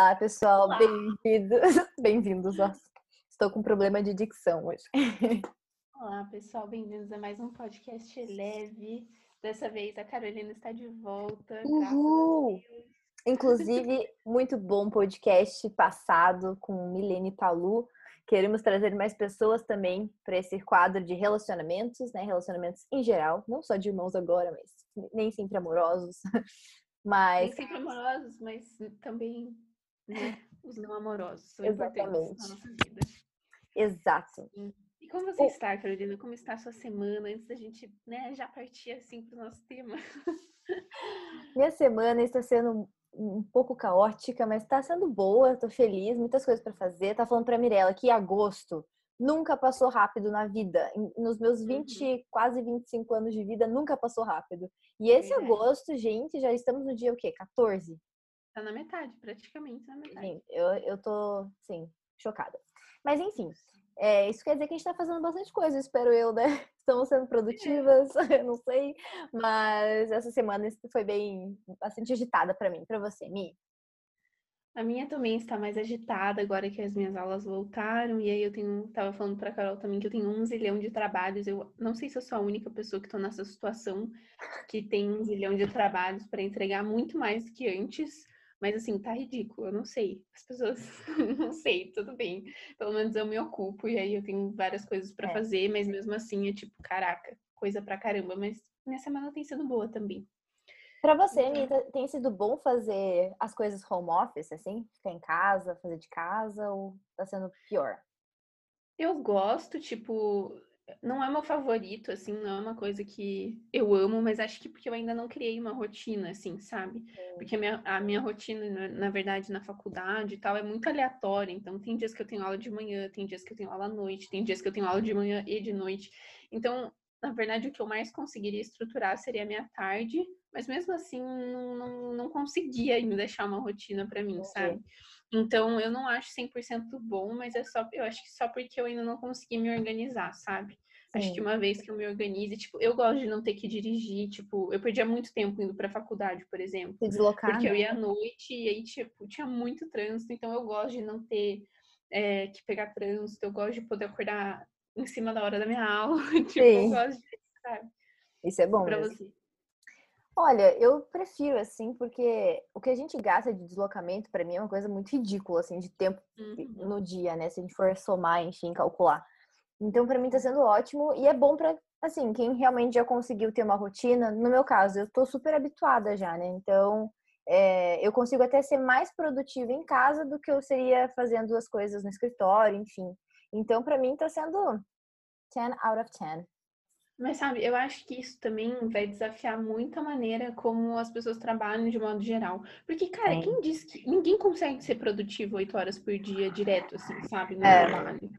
Olá, pessoal, bem-vindos. Bem-vindos, Estou com problema de dicção hoje. Olá, pessoal, bem-vindos a mais um podcast leve. Dessa vez a Carolina está de volta. Uhul! Inclusive, muito bom podcast passado com Milene Palu. Queremos trazer mais pessoas também para esse quadro de relacionamentos, né? Relacionamentos em geral, não só de irmãos agora, mas nem sempre amorosos. Mas... Nem sempre amorosos, mas também né, os não amorosos são Exatamente. importantes na nossa vida. Exato. E como você está, Carolina? Como está a sua semana? Antes da gente né, já partir assim para o nosso tema. Minha semana está sendo um pouco caótica, mas está sendo boa, estou feliz, muitas coisas para fazer. Tá falando para Mirella que agosto nunca passou rápido na vida. Nos meus 20, uhum. quase 25 anos de vida, nunca passou rápido. E esse é. agosto, gente, já estamos no dia o quê? 14? Tá na metade, praticamente na metade. Sim, eu, eu tô, sim, chocada. Mas enfim, é, isso quer dizer que a gente tá fazendo bastante coisa, espero eu, né? Estamos sendo produtivas, eu não sei. Mas essa semana foi bem, bastante agitada para mim, para você, Mi. A minha também está mais agitada agora que as minhas aulas voltaram. E aí eu tenho, tava falando para Carol também que eu tenho um zilhão de trabalhos. Eu não sei se eu sou a única pessoa que estou nessa situação que tem um zilhão de trabalhos para entregar muito mais do que antes. Mas assim, tá ridículo, eu não sei. As pessoas não sei, tudo bem. Pelo menos eu me ocupo e aí eu tenho várias coisas para é. fazer, mas mesmo assim é tipo, caraca, coisa pra caramba, mas minha semana tem sido boa também. Para você, Anitta, tem sido bom fazer as coisas home office, assim? Ficar em casa, fazer de casa, ou tá sendo pior? Eu gosto, tipo, não é meu favorito, assim, não é uma coisa que eu amo, mas acho que porque eu ainda não criei uma rotina, assim, sabe? Porque a minha, a minha rotina, na verdade, na faculdade e tal, é muito aleatória. Então, tem dias que eu tenho aula de manhã, tem dias que eu tenho aula à noite, tem dias que eu tenho aula de manhã e de noite. Então, na verdade, o que eu mais conseguiria estruturar seria a minha tarde, mas mesmo assim não, não, não conseguia ainda deixar uma rotina para mim, sabe? Então eu não acho 100% bom, mas é só, eu acho que só porque eu ainda não consegui me organizar, sabe? Acho que uma vez que eu me organize, tipo, eu gosto de não ter que dirigir, tipo, eu perdia muito tempo indo pra faculdade, por exemplo. Se deslocar. Porque né? eu ia à noite e aí, tipo, tinha muito trânsito, então eu gosto de não ter é, que pegar trânsito, eu gosto de poder acordar em cima da hora da minha aula. tipo, eu gosto de, sabe? Isso é bom. Pra mesmo. você. Olha, eu prefiro assim, porque o que a gente gasta de deslocamento, para mim, é uma coisa muito ridícula, assim, de tempo uhum. no dia, né? Se a gente for somar, enfim, calcular. Então, para mim, tá sendo ótimo e é bom para, assim, quem realmente já conseguiu ter uma rotina. No meu caso, eu tô super habituada já, né? Então, é, eu consigo até ser mais produtiva em casa do que eu seria fazendo as coisas no escritório, enfim. Então, para mim, tá sendo 10 out of 10. Mas sabe, eu acho que isso também vai desafiar muito a maneira como as pessoas trabalham de modo geral. Porque, cara, é. quem diz que ninguém consegue ser produtivo oito horas por dia direto, assim, sabe, no é. trabalho?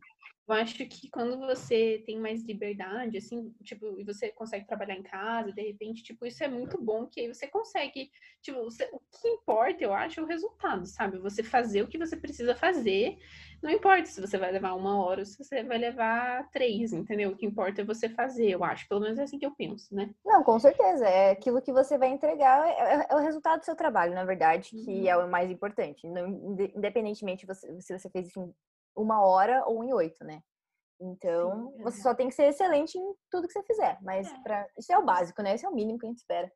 Eu acho que quando você tem mais liberdade, assim, tipo, e você consegue trabalhar em casa, de repente, tipo, isso é muito bom, que aí você consegue, tipo, você, o que importa, eu acho, é o resultado, sabe? Você fazer o que você precisa fazer, não importa se você vai levar uma hora ou se você vai levar três, entendeu? O que importa é você fazer, eu acho, pelo menos é assim que eu penso, né? Não, com certeza, é aquilo que você vai entregar, é, é o resultado do seu trabalho, na verdade, que uhum. é o mais importante, não, independentemente se você fez isso uma hora ou em oito, né? Então, Sim, você só tem que ser excelente em tudo que você fizer. Mas é. Pra... isso é o básico, né? Esse é o mínimo que a gente espera.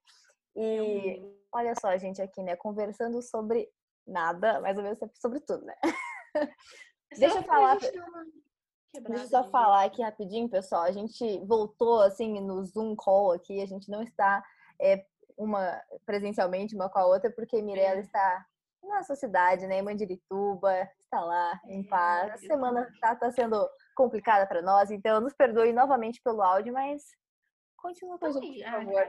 E é olha só, a gente aqui, né? Conversando sobre nada, mais ou menos sobre tudo, né? Deixa eu falar. Deixa eu só falar aqui rapidinho, pessoal. A gente voltou assim no Zoom call aqui. A gente não está é, uma presencialmente uma com a outra, porque Mirella é. está nossa cidade, né? Em Mandirituba, está lá em é, paz. A semana está tá sendo complicada para nós, então nos perdoe novamente pelo áudio, mas continua com a gente, por favor.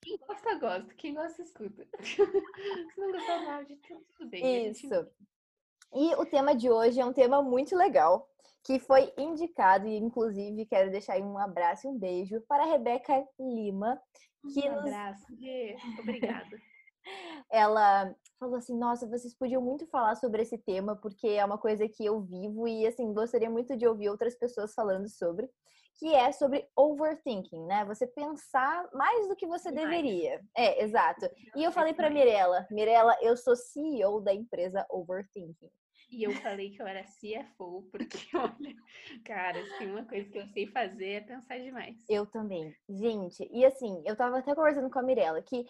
Quem gosta, gosta. Quem gosta, escuta. Se não gostar do áudio, tá tudo bem. Isso. E o tema de hoje é um tema muito legal, que foi indicado, e inclusive quero deixar aí um abraço e um beijo para a Rebeca Lima. Que um abraço. Obrigada. Ela falou assim: Nossa, vocês podiam muito falar sobre esse tema, porque é uma coisa que eu vivo e, assim, gostaria muito de ouvir outras pessoas falando sobre. que é sobre overthinking, né? Você pensar mais do que você Demais. deveria. É, exato. E eu falei para Mirella, Mirella, eu sou CEO da empresa Overthinking. E eu falei que eu era CFO, porque, olha, cara, se tem uma coisa que eu sei fazer é pensar demais. Eu também. Gente, e assim, eu tava até conversando com a Mirella que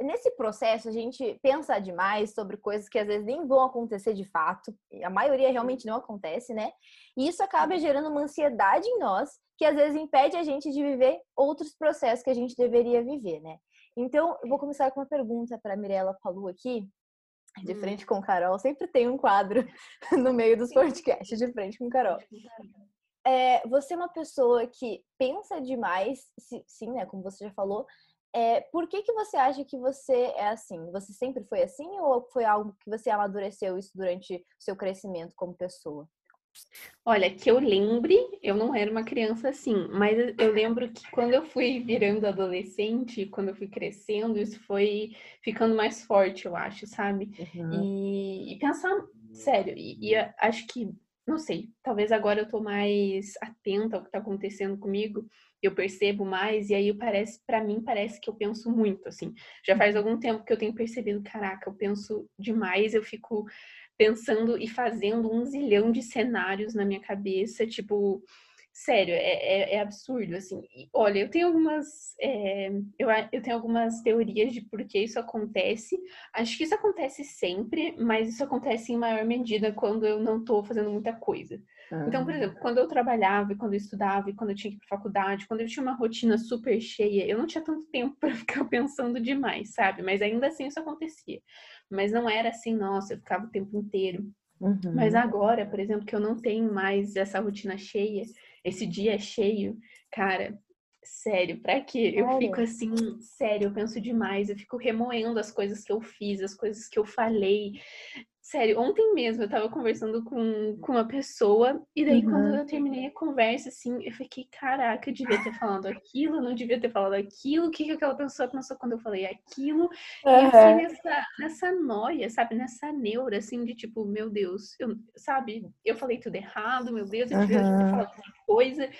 nesse processo a gente pensa demais sobre coisas que às vezes nem vão acontecer de fato, a maioria realmente não acontece, né? E isso acaba gerando uma ansiedade em nós que às vezes impede a gente de viver outros processos que a gente deveria viver, né? Então, eu vou começar com uma pergunta para a Mirella Palu aqui, de hum. frente com Carol. Sempre tem um quadro no meio dos podcasts, de frente com Carol. É, você é uma pessoa que pensa demais, sim, né? Como você já falou, é, por que, que você acha que você é assim? Você sempre foi assim ou foi algo que você amadureceu isso durante o seu crescimento como pessoa? Olha, que eu lembre, eu não era uma criança assim, mas eu lembro que quando eu fui virando adolescente, quando eu fui crescendo, isso foi ficando mais forte, eu acho, sabe? Uhum. E, e, pensar, sério, e, e acho que, não sei, talvez agora eu tô mais atenta ao que tá acontecendo comigo, eu percebo mais e aí parece para mim parece que eu penso muito assim. Já faz uhum. algum tempo que eu tenho percebido, caraca, eu penso demais, eu fico pensando e fazendo um zilhão de cenários na minha cabeça, tipo, sério, é, é, é absurdo, assim. E, olha, eu tenho algumas, é, eu, eu tenho algumas teorias de por que isso acontece. Acho que isso acontece sempre, mas isso acontece em maior medida quando eu não tô fazendo muita coisa. Então, por exemplo, quando eu trabalhava, quando eu estudava, quando eu tinha que ir para faculdade, quando eu tinha uma rotina super cheia, eu não tinha tanto tempo para ficar pensando demais, sabe? Mas ainda assim isso acontecia. Mas não era assim, nossa, eu ficava o tempo inteiro. Uhum. Mas agora, por exemplo, que eu não tenho mais essa rotina cheia, esse dia cheio, cara, sério, pra quê? Eu fico assim, sério, eu penso demais, eu fico remoendo as coisas que eu fiz, as coisas que eu falei. Sério, ontem mesmo eu tava conversando com, com uma pessoa, e daí uhum. quando eu terminei a conversa, assim, eu fiquei, caraca, eu devia ter falado aquilo, não devia ter falado aquilo, o que, que aquela pessoa pensou quando eu falei aquilo? Uhum. E assim, nessa, nessa noia, sabe, nessa neura, assim, de tipo, meu Deus, eu, sabe, eu falei tudo errado, meu Deus, eu devia uhum. ter falado outra coisa.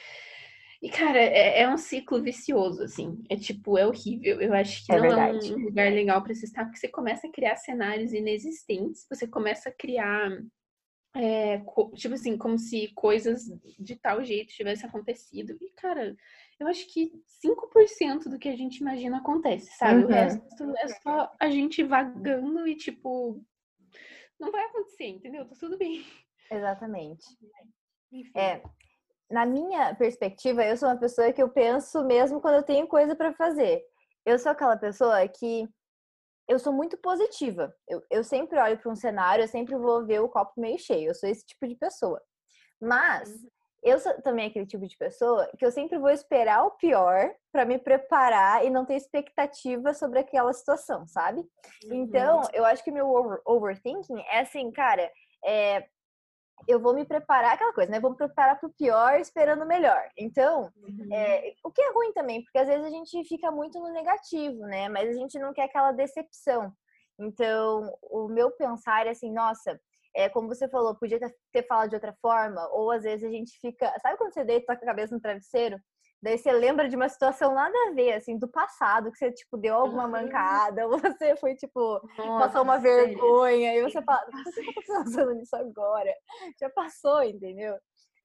E, cara, é, é, um ciclo vicioso, assim. É tipo, é horrível. Eu acho que é não verdade. é um lugar legal para se estar, porque você começa a criar cenários inexistentes, você começa a criar. É, tipo assim, como se coisas de tal jeito tivessem acontecido. E, cara, eu acho que 5% do que a gente imagina acontece, sabe? Uhum. O resto é só a gente vagando e, tipo, não vai acontecer, entendeu? Tá tudo bem. Exatamente. Enfim. É, na minha perspectiva, eu sou uma pessoa que eu penso mesmo quando eu tenho coisa para fazer. Eu sou aquela pessoa que eu sou muito positiva. Eu, eu sempre olho para um cenário, eu sempre vou ver o copo meio cheio. Eu sou esse tipo de pessoa. Mas uhum. eu sou também aquele tipo de pessoa que eu sempre vou esperar o pior para me preparar e não ter expectativa sobre aquela situação, sabe? Então, uhum. eu acho que meu over, overthinking é assim, cara, é, eu vou me preparar, aquela coisa, né? Vou me preparar para o pior esperando o melhor. Então, uhum. é, o que é ruim também, porque às vezes a gente fica muito no negativo, né? Mas a gente não quer aquela decepção. Então, o meu pensar é assim, nossa, é, como você falou, podia ter, falado de outra forma, ou às vezes a gente fica. Sabe quando você deita a cabeça no travesseiro? Daí você lembra de uma situação nada a ver, assim, do passado, que você, tipo, deu alguma mancada, ou você foi, tipo, Nossa, passou uma vergonha, e você fala, por que eu tô pensando nisso agora? Já passou, entendeu?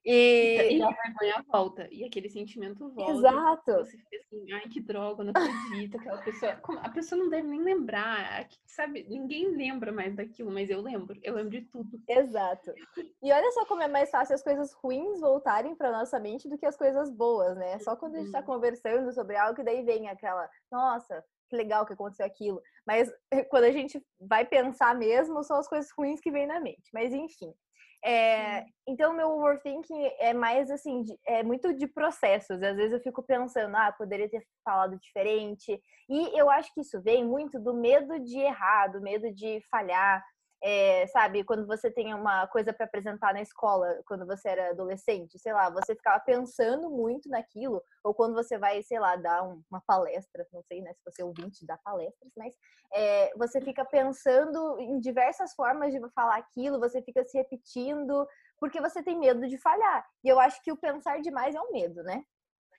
E... e a vergonha volta. E aquele sentimento volta. Exato. Você fica assim, ai, que droga, não acredito. Aquela pessoa. A pessoa não deve nem lembrar. Sabe? Ninguém lembra mais daquilo, mas eu lembro. Eu lembro de tudo. Exato. E olha só como é mais fácil as coisas ruins voltarem para nossa mente do que as coisas boas, né? Só quando a gente tá uhum. conversando sobre algo que daí vem aquela, nossa, que legal que aconteceu aquilo. Mas quando a gente vai pensar mesmo, são as coisas ruins que vêm na mente. Mas enfim. É, então, meu overthinking é mais assim, de, é muito de processos. Às vezes eu fico pensando, ah, poderia ter falado diferente. E eu acho que isso vem muito do medo de errar, do medo de falhar, é, sabe, quando você tem uma coisa para apresentar na escola, quando você era adolescente, sei lá, você ficava pensando muito naquilo, ou quando você vai, sei lá, dar um, uma palestra, não sei, né, se você é ouvinte dá palestras, mas é, você fica pensando em diversas formas de falar aquilo, você fica se repetindo, porque você tem medo de falhar. E eu acho que o pensar demais é um medo, né?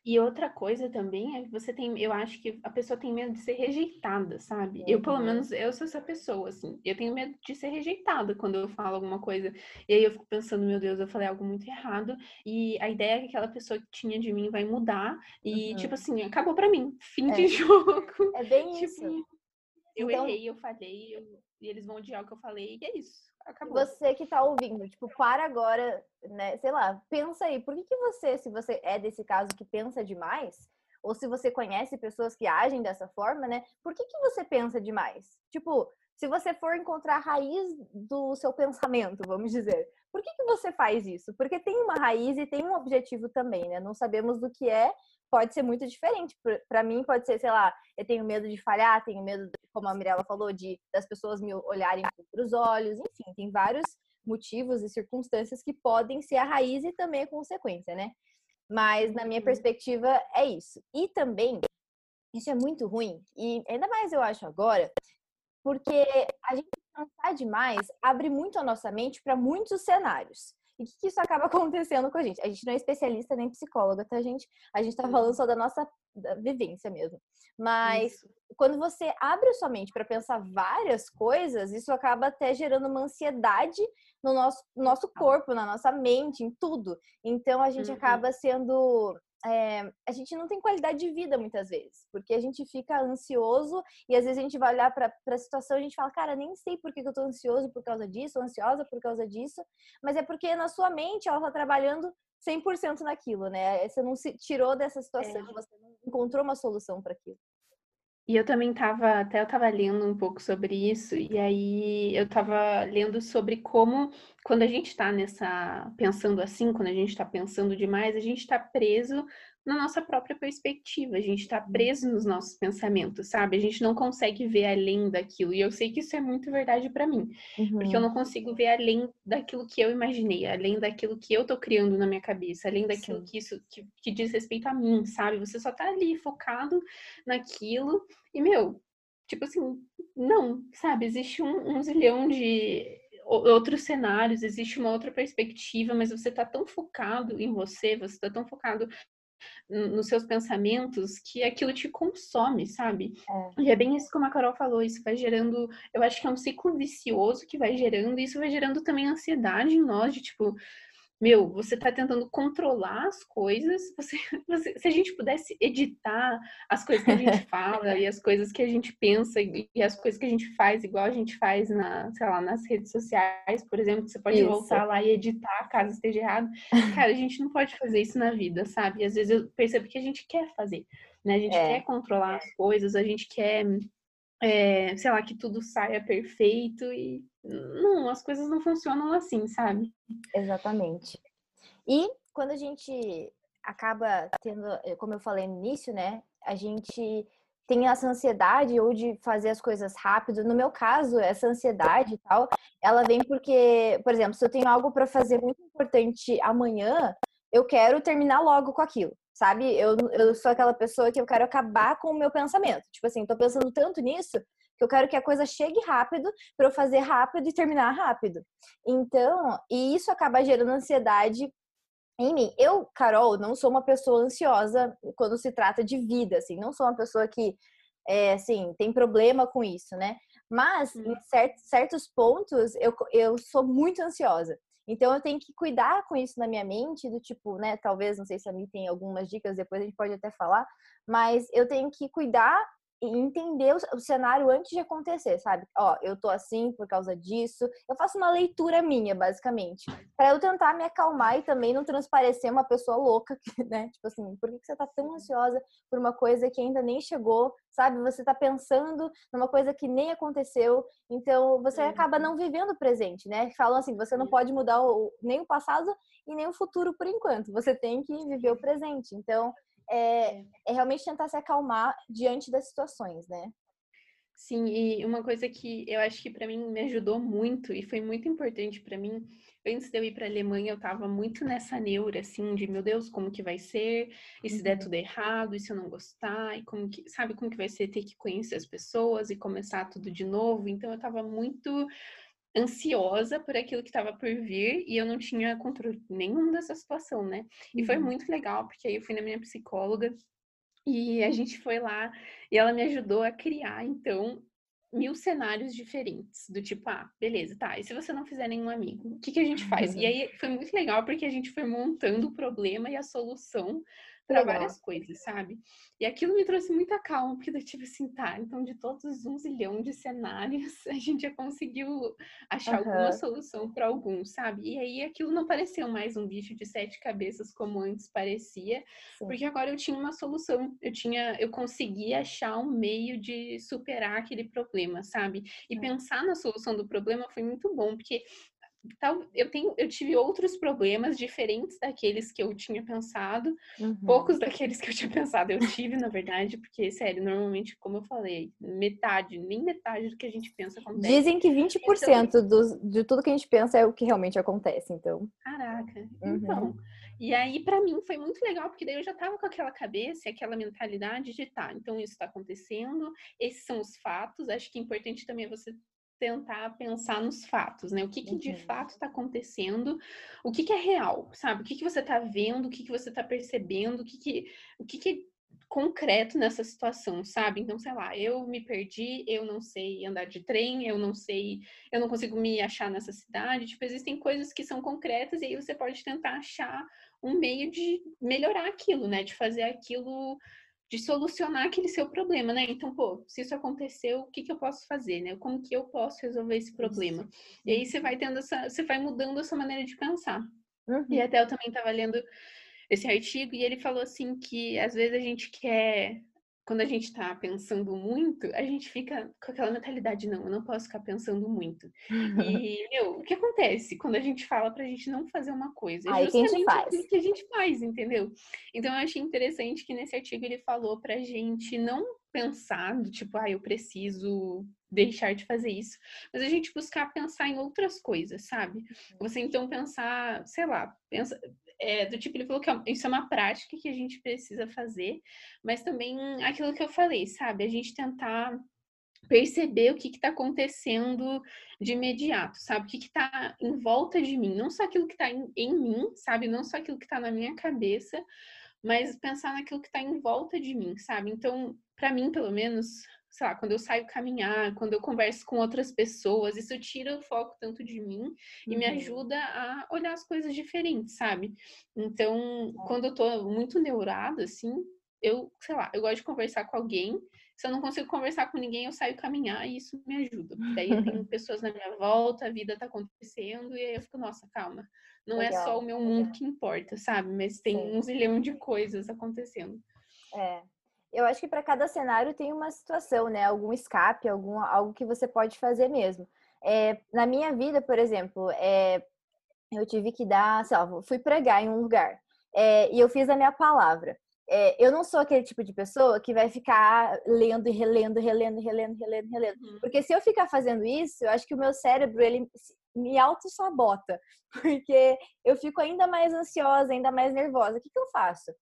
E outra coisa também é que você tem, eu acho que a pessoa tem medo de ser rejeitada, sabe? Uhum. Eu, pelo uhum. menos, eu sou essa pessoa, assim. Eu tenho medo de ser rejeitada quando eu falo alguma coisa. E aí eu fico pensando, meu Deus, eu falei algo muito errado. E a ideia é que aquela pessoa que tinha de mim vai mudar. E, uhum. tipo assim, acabou pra mim. Fim é. de jogo. É bem tipo, isso. Eu então... errei, eu falhei, eu... e eles vão odiar o que eu falei, e é isso. Acabou. Você que tá ouvindo, tipo, para agora, né? Sei lá, pensa aí, por que, que você, se você é desse caso que pensa demais, ou se você conhece pessoas que agem dessa forma, né? Por que, que você pensa demais? Tipo, se você for encontrar a raiz do seu pensamento, vamos dizer, por que, que você faz isso? Porque tem uma raiz e tem um objetivo também, né? Não sabemos do que é, pode ser muito diferente. Para mim, pode ser, sei lá, eu tenho medo de falhar, tenho medo, como a Mirella falou, de das pessoas me olharem para os olhos, enfim, tem vários motivos e circunstâncias que podem ser a raiz e também a consequência, né? Mas na minha uhum. perspectiva é isso. E também isso é muito ruim e ainda mais eu acho agora, porque a gente pensar demais abre muito a nossa mente para muitos cenários. E o que, que, isso acaba acontecendo com a gente? A gente não é especialista nem psicóloga, tá, gente? A gente tá falando só da nossa vivência mesmo. Mas isso. quando você abre a sua mente para pensar várias coisas, isso acaba até gerando uma ansiedade no nosso, nosso corpo, na nossa mente, em tudo. Então a gente uhum. acaba sendo é, a gente não tem qualidade de vida muitas vezes, porque a gente fica ansioso e às vezes a gente vai olhar para a situação e a gente fala, cara, nem sei por que eu tô ansioso por causa disso, ou ansiosa por causa disso, mas é porque na sua mente ela tá trabalhando 100% naquilo, né? Você não se tirou dessa situação, é. você não encontrou uma solução para aquilo. E eu também estava, até eu estava lendo um pouco sobre isso, e aí eu estava lendo sobre como, quando a gente está nessa, pensando assim, quando a gente está pensando demais, a gente está preso na nossa própria perspectiva, a gente está preso nos nossos pensamentos, sabe? A gente não consegue ver além daquilo. E eu sei que isso é muito verdade para mim, uhum. porque eu uhum. não consigo ver além daquilo que eu imaginei, além daquilo que eu tô criando na minha cabeça, além daquilo Sim. que isso que, que diz respeito a mim, sabe? Você só tá ali focado naquilo e meu, tipo assim, não, sabe? Existe um, um zilhão de outros cenários, existe uma outra perspectiva, mas você tá tão focado em você, você tá tão focado nos seus pensamentos que aquilo te consome, sabe? É. E é bem isso como a Carol falou, isso vai gerando, eu acho que é um ciclo vicioso que vai gerando, e isso vai gerando também ansiedade em nós, de tipo, meu, você está tentando controlar as coisas. Você, você, se a gente pudesse editar as coisas que a gente fala e as coisas que a gente pensa e, e, as coisas que a gente faz, igual a gente faz na, sei lá, nas redes sociais, por exemplo, você pode isso. voltar lá e editar caso esteja errado. Cara, a gente não pode fazer isso na vida, sabe? E às vezes eu percebo que a gente quer fazer, né? A gente é. quer controlar as coisas, a gente quer é, sei lá, que tudo saia perfeito e não, as coisas não funcionam assim, sabe? Exatamente. E quando a gente acaba tendo, eh, como eu falei no início, né, a gente tem essa ansiedade ou de fazer as coisas rápido. No meu caso, essa ansiedade e tal, ela vem porque, por exemplo, se eu tenho algo para fazer muito importante amanhã, eu quero terminar logo com aquilo sabe? Eu, eu sou aquela pessoa que eu quero acabar com o meu pensamento. Tipo assim, tô pensando tanto nisso que eu quero que a coisa chegue rápido para eu fazer rápido e terminar rápido. Então, e isso acaba gerando ansiedade em mim. Eu, Carol, não sou uma pessoa ansiosa quando se trata de vida, assim, não sou uma pessoa que é, assim, tem problema com isso, né? Mas, em certos, certos pontos, eu, eu sou muito ansiosa. Então eu tenho que cuidar com isso na minha mente, do tipo, né? Talvez, não sei se a Mi tem algumas dicas, depois a gente pode até falar, mas eu tenho que cuidar e entender o, cenário antes de acontecer, sabe? Ó, eu tô assim por causa disso. Eu faço uma leitura minha, basicamente, para eu tentar me acalmar e também não transparecer uma pessoa louca, né? Tipo assim, por que você tá tão ansiosa por uma coisa que ainda nem chegou, sabe? Você tá pensando numa coisa que nem aconteceu, então você acaba não vivendo o presente, né? Falam assim, você não pode mudar o, nem o passado e nem o futuro por enquanto. Você tem que viver o presente. Então, é, é, é realmente tentar se acalmar diante das situações, né? Sim, e uma coisa que eu acho que para mim me ajudou muito e foi muito importante para mim, antes de eu ir para a Alemanha, eu estava muito nessa neura assim de, meu Deus, como que vai ser? E se uhum. der tudo errado, e se eu não gostar? E como que, sabe como que vai ser ter que conhecer as pessoas e começar tudo de novo? Então eu estava muito ansiosa por aquilo que estava por vir e eu não tinha controle nenhum dessa situação, né? E uhum. foi muito legal, porque aí eu fui na minha psicóloga e a gente foi lá e ela me ajudou a criar, então, mil cenários diferentes. Do tipo, ah, beleza, tá. E se você não fizer nenhum amigo, o que, que a gente faz? E aí foi muito legal porque a gente foi montando o problema e a solução para várias coisas, sabe? E aquilo me trouxe muita calma, porque eu tive assim, tá, então de todos os um zilhão de cenários, a gente já conseguiu achar uhum. alguma solução para alguns, sabe? E aí aquilo não pareceu mais um bicho de sete cabeças como antes parecia, Sim. porque agora eu tinha uma solução, eu tinha, eu conseguia achar um meio de superar aquele problema, sabe? E pensar na solução do problema foi muito bom, porque tal, eu tenho, eu tive outros problemas diferentes daqueles que eu tinha pensado. Uhum. Poucos daqueles que eu tinha pensado eu tive, na verdade, porque, sério, normalmente, como eu falei, metade, nem metade do que a gente pensa acontece. Dizem que 20% então, dos, de tudo que a gente pensa é o que realmente acontece, então. Caraca. Uhum. Então, e aí, para mim, foi muito legal, porque daí eu já tava com aquela cabeça e aquela mentalidade de tá, então isso tá acontecendo, esses são os fatos. Acho que é importante também você tentar pensar nos fatos, né? O que, que de uhum. fato está acontecendo, o que, que é real, sabe? O que, que você está vendo, o que, que você está percebendo, o que, que, o que, que é concreto nessa situação, sabe? Então, sei lá, eu me perdi, eu não sei andar de trem, eu não sei, eu não consigo me achar nessa cidade. Tipo, existem coisas que são concretas e aí você pode tentar achar um meio de melhorar aquilo, né? De fazer aquilo de solucionar aquele seu problema, né? Então, pô, se isso aconteceu, o que, que eu posso fazer, né? Como que eu posso resolver esse problema? E aí você vai tendo essa, você vai mudando a sua maneira de pensar. Uhum. E até eu também estava lendo esse artigo e ele falou assim que às vezes a gente quer quando a gente está pensando muito, a gente fica com aquela mentalidade, não, eu não posso ficar pensando muito. E, meu, o que acontece quando a gente fala pra gente não fazer uma coisa? É Aí justamente o que a gente faz, entendeu? Então, eu achei interessante que nesse artigo ele falou pra gente não pensar do tipo, ah, eu preciso deixar de fazer isso, mas a gente buscar pensar em outras coisas, sabe? Uhum. Você então pensar, sei lá, pensa, é, do tipo, ele falou que é isso é uma prática que a gente precisa fazer, mas também aquilo que eu falei, sabe? A gente tentar perceber o que está acontecendo de imediato, sabe? O que está em volta de mim, não só aquilo que está em, em, mim, sabe? Não só aquilo que está na minha cabeça, mas pensar naquilo que está em volta de mim, sabe? Então, para mim, pelo menos, sei lá, quando eu saio caminhar, quando eu converso com outras pessoas, isso tira o foco tanto de mim e uhum. me ajuda a olhar as coisas diferentes, sabe? Então, é. quando eu tô muito neurada, assim, eu, sei lá, eu gosto de conversar com alguém. Se eu não consigo conversar com ninguém, eu saio caminhar e isso me ajuda. Porque daí eu tenho pessoas na minha volta, a vida tá acontecendo, e aí eu fico, nossa, calma. Não Legal. é só o meu mundo que importa, sabe? Mas tem Sim. um zilhão de coisas acontecendo. É, eu acho que para cada cenário tem uma situação, né? Algum escape, algum, algo que você pode fazer mesmo. É, na minha vida, por exemplo, é, eu tive que dar, sei lá, fui pregar em um lugar é, e eu fiz a minha palavra. É, eu não sou aquele tipo de pessoa que vai ficar lendo e relendo, relendo, relendo, relendo, relendo. Uhum. Porque se eu ficar fazendo isso, eu acho que o meu cérebro ele me auto-sabota. Porque eu fico ainda mais ansiosa, ainda mais nervosa. O que, que eu faço?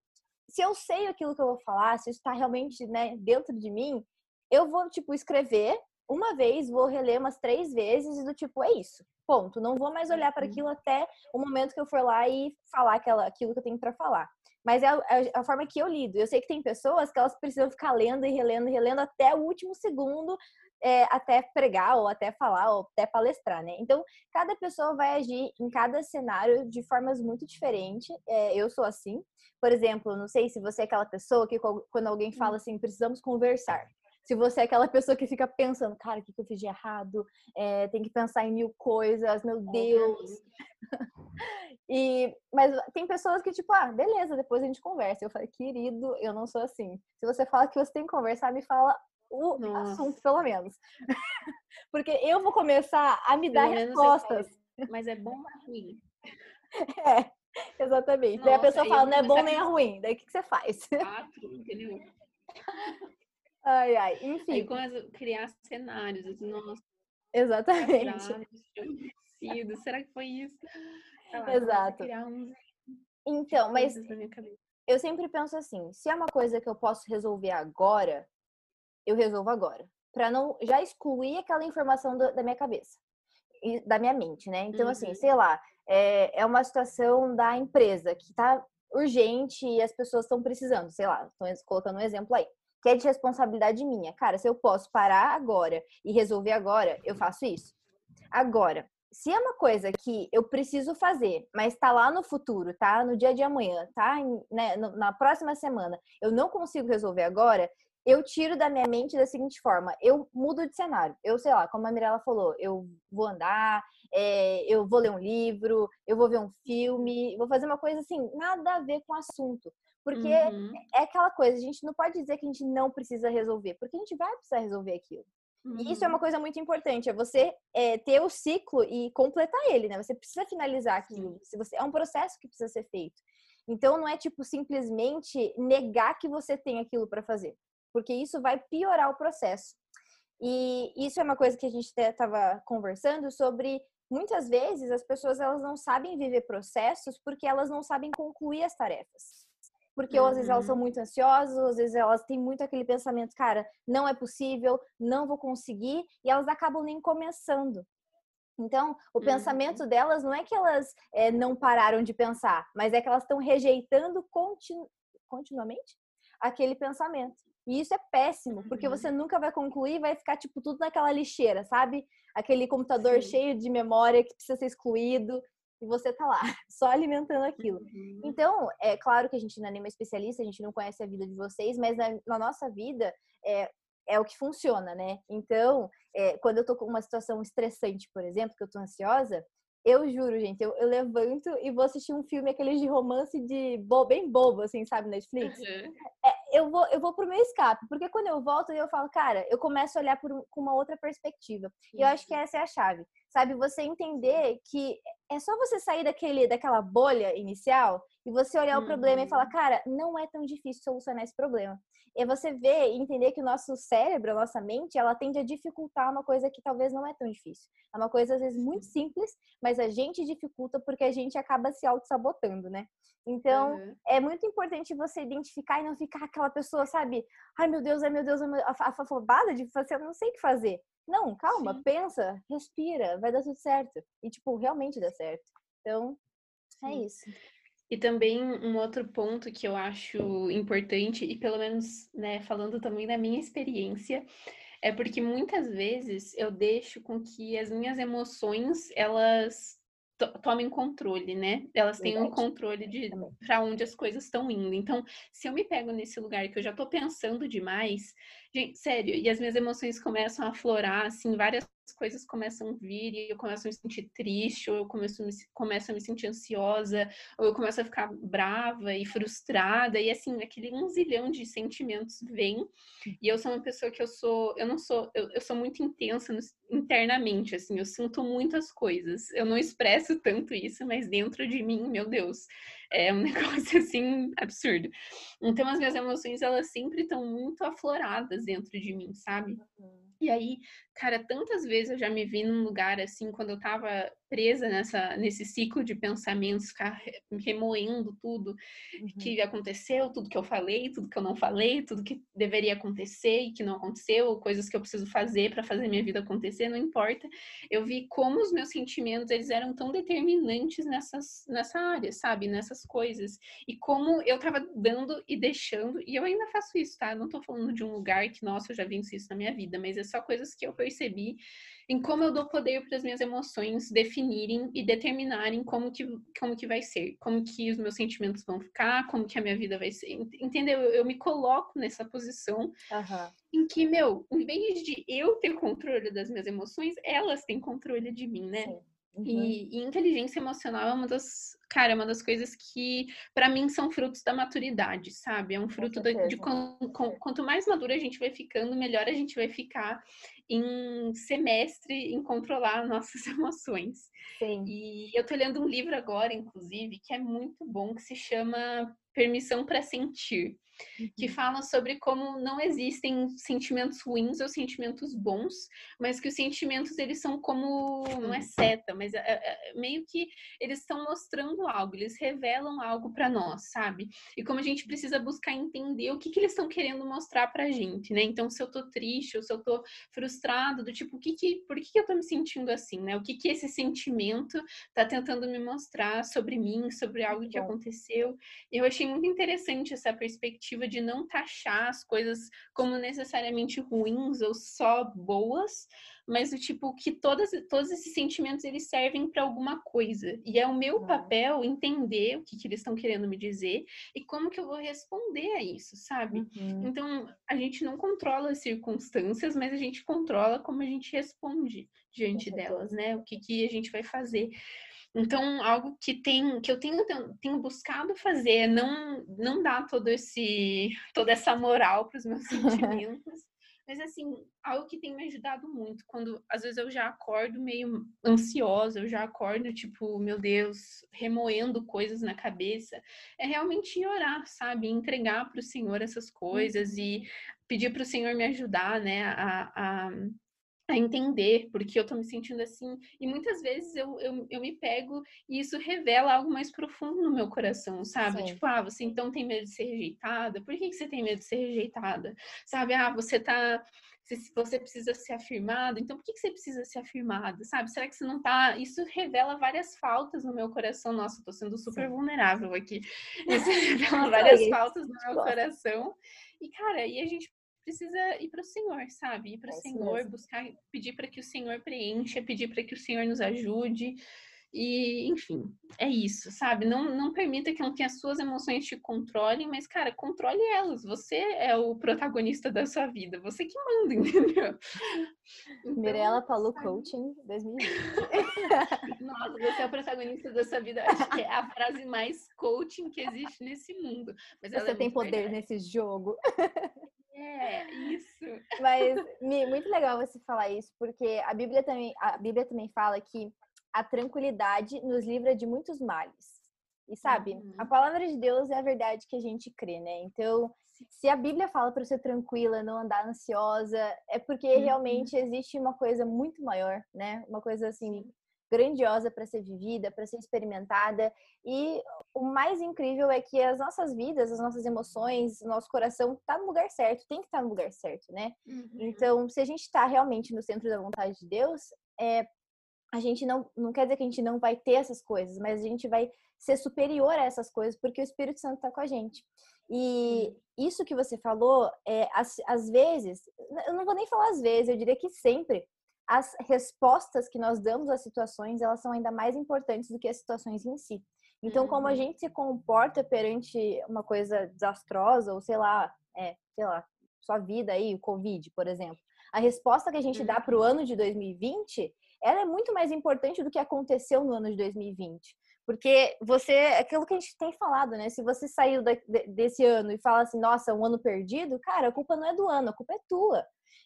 Se eu sei aquilo que eu vou falar, se está realmente né, dentro de mim, eu vou, tipo, escrever uma vez, vou reler umas três vezes e do tipo, é isso. Ponto. Não vou mais olhar para uhum. aquilo até o momento que eu for lá e falar aquela, aquilo que eu tenho para falar. Mas é a, é a, forma que eu lido. Eu sei que tem pessoas que elas precisam ficar lendo e relendo e relendo até o último segundo é, até pregar, ou até falar, ou até palestrar, né? Então, cada pessoa vai agir em cada cenário de formas muito diferentes. É, eu sou assim. Por exemplo, não sei se você é aquela pessoa que quando alguém fala assim, precisamos conversar. Se você é aquela pessoa que fica pensando, cara, o que eu fiz de errado? É, tem que pensar em mil coisas, meu Deus. e, mas tem pessoas que, tipo, ah, beleza, depois a gente conversa. Eu falei, querido, eu não sou assim. Se você fala que você tem que conversar, me fala o Nossa. assunto, pelo menos. Porque eu vou começar a me pelo dar respostas. Mas é bom ou é ruim? É, exatamente. Nossa, Daí a pessoa fala, não é bom nem é ruim. Daí o que, que você faz? Quatro, entendeu? Ai, ai, enfim. Aí começa a criar cenários, assim, nossa. Exatamente. Será que foi isso? Lá, Exato. Uns... Então, mas eu sempre penso assim, se é uma coisa que eu posso resolver agora, eu resolvo agora, para não já excluir aquela informação do, da minha cabeça. da minha mente, né? Então, assim, uhum. assim, sei lá, é, é uma situação da empresa que tá urgente e as pessoas estão precisando, sei lá, estou colocando um exemplo aí, que é de responsabilidade minha. Cara, se eu posso parar agora e resolver agora, eu faço isso. Agora, se é uma coisa que eu preciso fazer, mas está lá no futuro, tá? No dia de amanhã, tá? Né? Na próxima semana, eu não consigo resolver agora, eu tiro da minha mente da seguinte forma: eu mudo de cenário. Eu sei lá, como a Mirella falou, eu vou andar, é, eu vou ler um livro, eu vou ver um filme, vou fazer uma coisa assim, nada a ver com o assunto. Porque uhum. é aquela coisa, a gente não pode dizer que a gente não precisa resolver, porque a gente vai precisar resolver aquilo. Uhum. E isso é uma uhum. coisa muito importante, é você é, ter o ciclo e completar ele, né? Você precisa finalizar aquilo. Se você, é um processo que precisa ser feito. Então não é tipo simplesmente negar que você tem aquilo para fazer porque isso vai piorar o processo. E isso é uma coisa que a gente estava conversando sobre. Muitas vezes as pessoas elas não sabem viver processos porque elas não sabem concluir as tarefas. Porque uhum. às vezes elas são uhum. muito ansiosas, às vezes elas têm muito aquele pensamento, cara, não é possível, não vou conseguir, e elas acabam nem começando. Então, o uhum. pensamento delas não é que elas é, não pararam de pensar, mas é que elas estão rejeitando continu continuamente aquele pensamento. E isso é péssimo, porque uhum. você nunca vai concluir, vai ficar tipo tudo naquela lixeira, sabe? Aquele computador Sim. cheio de memória que precisa ser excluído e você tá lá, só alimentando aquilo. Uhum. Então, é claro que a gente não é nenhuma especialista, a gente não conhece a vida de vocês, mas na, na nossa vida é, é o que funciona, né? Então, é, quando eu tô com uma situação estressante, por exemplo, que eu tô ansiosa, eu juro, gente, eu, eu, levanto e vou assistir um filme, aqueles de romance de bo, bem bobo, assim, sabe, Netflix. Uhum. É, eu, vou, eu vou pro meu escape, porque quando eu volto, eu falo, cara, eu começo a olhar por, com uma outra perspectiva. Uhum. E eu acho que essa é a chave, sabe? Você entender que é só você sair daquele, daquela bolha inicial e você olhar uhum. o problema e falar, uhum. cara, não é tão difícil solucionar esse problema. E você ver e entender que o nosso cérebro, a nossa mente, ela tende a dificultar uma coisa que talvez não é tão difícil. É uma coisa, às vezes, muito simples, mas a gente dificulta porque a gente acaba se auto-sabotando, né? Então, uhum. é muito importante você identificar e não ficar aquela pessoa, sabe? Ai, meu Deus, ai, meu Deus, afobada de fazer, eu não sei o que fazer. Não, calma, Sim. pensa, respira, vai dar tudo certo. E, tipo, realmente dá certo. Então, é Sim. isso. E também um outro ponto que eu acho importante, e pelo menos, né, falando também da minha experiência, é porque muitas vezes eu deixo com que as minhas emoções, elas tomem controle, né? Elas têm um controle de para onde as coisas estão indo. Então, se eu me pego nesse lugar que eu já tô pensando demais, gente, sério, e as minhas emoções começam a aflorar, assim, várias coisas começam a vir e eu começo a me sentir triste, ou eu começo, me, começo a me sentir ansiosa, ou eu começo a ficar brava e frustrada, e assim, aquele um zilhão de sentimentos vem, e eu sou uma pessoa que eu sou, eu não sou, eu, eu sou muito intensa no, internamente, assim, eu sinto muitas coisas, eu não expresso tanto isso, mas dentro de mim, meu Deus, é um negócio assim absurdo. Então as minhas emoções elas sempre estão muito afloradas dentro de mim, sabe? Uhum. E aí, cara, tantas vezes eu já me vi num lugar assim, quando eu tava presa nessa, nesse ciclo de pensamentos, ficar remoendo tudo uhum. que aconteceu, tudo que eu falei, tudo que eu não falei, tudo que deveria acontecer e que não aconteceu, coisas que eu preciso fazer para fazer minha vida acontecer, não importa. Eu vi como os meus sentimentos eles eram tão determinantes nessas, nessa área, sabe? Nessas coisas. E como eu tava dando e deixando, e eu ainda faço isso, tá? Eu não tô falando de um lugar que, nossa, eu já venci isso na minha vida, mas é só coisas que eu percebi em como eu dou poder para as minhas emoções definirem e determinarem como que, como que vai ser, como que os meus sentimentos vão ficar, como que a minha vida vai ser. Entendeu? Eu, eu me coloco nessa posição uhum. em que, meu, em vez de eu ter controle das minhas emoções, elas têm controle de mim, né? Sim. Uhum. E, e, inteligência emocional é uma das, cara, é uma das coisas que, para mim, são frutos da maturidade, sabe? É um fruto de, de quanto mais madura a gente vai ficando, melhor a gente vai ficar em semestre em controlar nossas emoções. Sim. E eu tô lendo um livro agora, inclusive, que é muito bom, que se chama Permissão para Sentir. Que uhum. fala sobre como não existem sentimentos ruins ou sentimentos bons, mas que os sentimentos eles são como não é seta, mas é, é, é meio que eles estão mostrando algo, eles revelam algo para nós, sabe? E como a gente precisa buscar entender o que, que eles estão querendo mostrar pra gente, né? Então, se eu tô triste ou se eu tô frustrado, do tipo, o que que, por que, que eu tô me sentindo assim, né? O que que esse sentimento tá tentando me mostrar sobre mim, sobre algo que aconteceu. Eu achei muito interessante essa perspectiva de não taxar as coisas como necessariamente ruins ou só boas, mas o tipo que todas, todos esses sentimentos eles servem para alguma coisa. E é o meu papel entender o que, que eles estão querendo me dizer e como que eu vou responder a isso, sabe? Uhum. Então, a gente não controla as circunstâncias, mas a gente controla como a gente responde diante delas, né? O que, que a gente vai fazer. Então, algo que tem que eu tenho, tenho buscado fazer é não não dar todo esse toda essa moral para os meus sentimentos, mas assim, algo que tem me ajudado muito, quando às vezes eu já acordo meio ansiosa, eu já acordo tipo, meu Deus, remoendo coisas na cabeça, é realmente orar, sabe? Entregar para o Senhor essas coisas e uhum. pedir para o Senhor me ajudar, né, a, a a entender porque eu tô me sentindo assim. E muitas vezes eu, eu, eu me pego e isso revela algo mais profundo no meu coração, sabe? Sim. Tipo, ah, você então tem medo de ser rejeitada? Por que, que você tem medo de ser rejeitada? Sabe? Ah, você tá. Você precisa ser afirmado, então por que, que você precisa ser afirmado? Sabe? Será que você não tá. Isso revela várias faltas no meu coração. Nossa, eu tô sendo super Sim. vulnerável aqui. Isso revela várias faltas no meu coração. E, cara, e a gente precisa ir para o Senhor, sabe? Ir para o é Senhor, mesmo. buscar, pedir para que o Senhor preencha, pedir para que o Senhor nos ajude. E, enfim, é isso, sabe? Não, não permita que, que as suas emoções te controlem, mas, cara, controle elas. Você é o protagonista da sua vida, você que manda, entendeu? Então, Mirella Paulo sabe? Coaching 2020. Nossa, você é o protagonista da sua vida. Acho que é a frase mais coaching que existe nesse mundo. Mas você é tem poder verdade. nesse jogo. É, isso. Mas muito legal você falar isso, porque a Bíblia também, a Bíblia também fala que a tranquilidade nos livra de muitos males. E sabe, uhum. a palavra de Deus é a verdade que a gente crê, né? Então, se a Bíblia fala para ser tranquila, não andar ansiosa, é porque uhum. realmente existe uma coisa muito maior, né? Uma coisa assim grandiosa para ser vivida, para ser experimentada. E o mais incrível é que as nossas vidas, as nossas emoções, nosso coração está no lugar certo, tem que estar tá no lugar certo, né? Uhum. Então, se a gente está realmente no centro da vontade de Deus, é, a gente não, não quer dizer que a gente não vai ter essas coisas, mas a gente vai ser superior a essas coisas porque o Espírito Santo está com a gente. E isso que você falou, é, às, às vezes, eu não vou nem falar às vezes, eu diria que sempre, as respostas que nós damos às situações, elas são ainda mais importantes do que as situações em si. Então, como a uhum. gente se comporta perante uma coisa desastrosa, ou sei lá, é, sei lá, sua vida aí, o Covid, por exemplo. A resposta que a gente dá para o uhum. ano de 2020, ela é muito mais importante do que aconteceu no ano de 2020. Porque você, aquilo que a gente tem falado, né? Se você saiu da, desse ano e fala assim, nossa, um ano perdido, cara, a culpa não é do ano, a culpa é tua.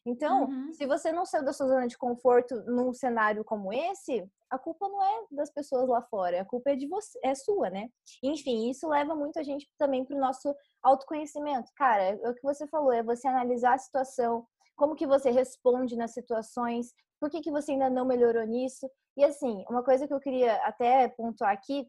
Então, uhum. se você não saiu da sua zona de conforto num cenário como esse, a culpa não é das pessoas lá fora, a culpa é de você, é sua, né? Enfim, isso leva muito a gente também para o nosso autoconhecimento. Cara, é o que você falou, é você analisar a situação, como que você responde nas situações, por que, que você ainda não melhorou nisso. E assim, uma coisa que eu queria até pontuar aqui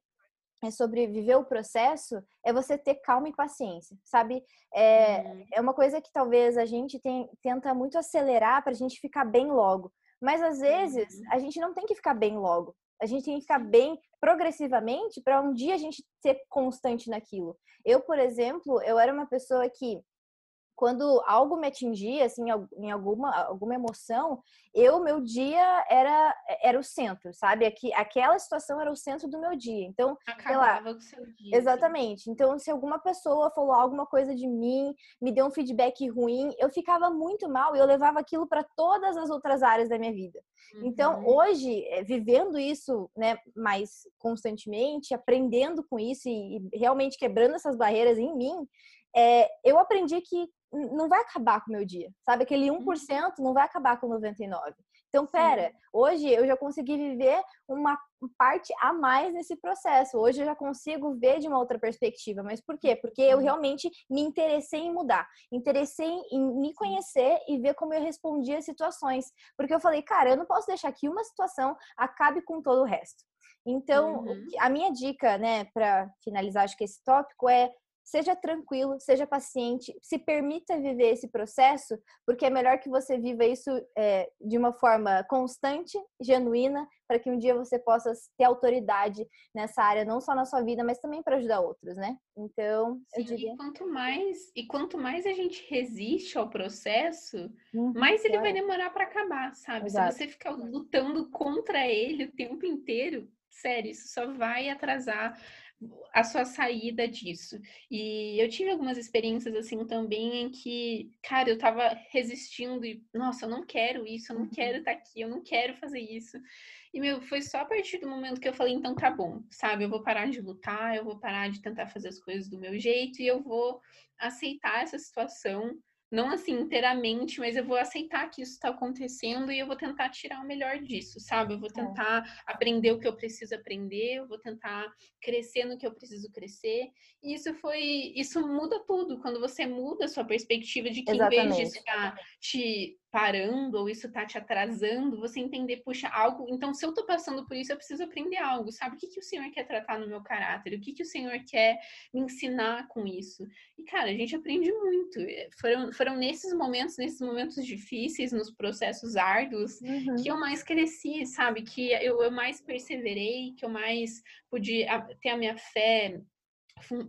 é sobre viver o processo, é você ter calma e paciência, sabe? É, uhum. é uma coisa que talvez a gente tem, tenta muito acelerar para a gente ficar bem logo. Mas às vezes uhum. a gente não tem que ficar bem logo. A gente tem que ficar bem progressivamente para um dia a gente ser constante naquilo. Eu, por exemplo, eu era uma pessoa que quando algo me atingia, assim, em alguma, alguma emoção, eu, meu dia era, era o centro, sabe? Aqui, aquela situação era o centro do meu dia. Então, Acabava com o seu dia. Assim. Exatamente. Então, se alguma pessoa falou alguma coisa de mim, me deu um feedback ruim, eu ficava muito mal e eu levava aquilo para todas as outras áreas da minha vida. Então, uhum. Então, hoje, eh, vivendo isso, né, mais constantemente, aprendendo com isso e, e realmente quebrando essas barreiras em mim, é, eu aprendi que não vai acabar com o meu dia, sabe? Aquele 1% uhum. não vai acabar com 99%. Então, pera, Sim. hoje eu já consegui viver uma parte a mais nesse processo. Hoje eu já consigo ver de uma outra perspectiva. Mas por quê? Porque eu realmente me interessei em mudar, interessei em me conhecer e ver como eu respondia às situações. Porque eu falei, cara, eu não posso deixar que uma situação acabe com todo o resto. Então, uhum. a minha dica, né, para finalizar, acho que esse tópico é seja tranquilo, seja paciente, se permita viver esse processo, porque é melhor que você viva isso é, de uma forma constante, genuína, para que um dia você possa ter autoridade nessa área, não só na sua vida, mas também para ajudar outros, né? Então, Sim, eu diria. E quanto mais e quanto mais a gente resiste ao processo, uhum, mais ele vai demorar para acabar, sabe? Exato. Se você ficar lutando contra ele o tempo inteiro, sério, isso só vai atrasar a sua saída disso. E eu tive algumas experiências assim também em que, cara, eu tava resistindo e, nossa, eu não quero isso, eu não quero uhum. estar tá aqui, eu não quero fazer isso. E, meu, foi só a partir do momento que eu falei, então tá bom, sabe? Eu vou parar de lutar, eu vou parar de tentar fazer as coisas do meu jeito e eu vou aceitar essa situação não assim inteiramente, mas eu vou aceitar que isso está acontecendo e eu vou tentar tirar o melhor disso, sabe? Eu vou é. tentar é. aprender o que eu preciso aprender, eu vou tentar crescer no que eu preciso crescer. E isso foi, isso muda tudo quando você muda a sua perspectiva de que Exatamente. em vez de estar te parando ou isso tá te atrasando, você entender, puxa, algo. Então, se eu tô passando por isso, eu preciso aprender algo, sabe? O que, que o Senhor quer tratar no meu caráter? O que, que o Senhor quer me ensinar com isso? E, cara, a gente aprende muito. Eh, foram, foram nesses momentos, nesses momentos difíceis, nos processos árduos, uhum. que eu mais cresci, sabe? Que eu, eu mais perseverei, que eu mais pude ter a minha fé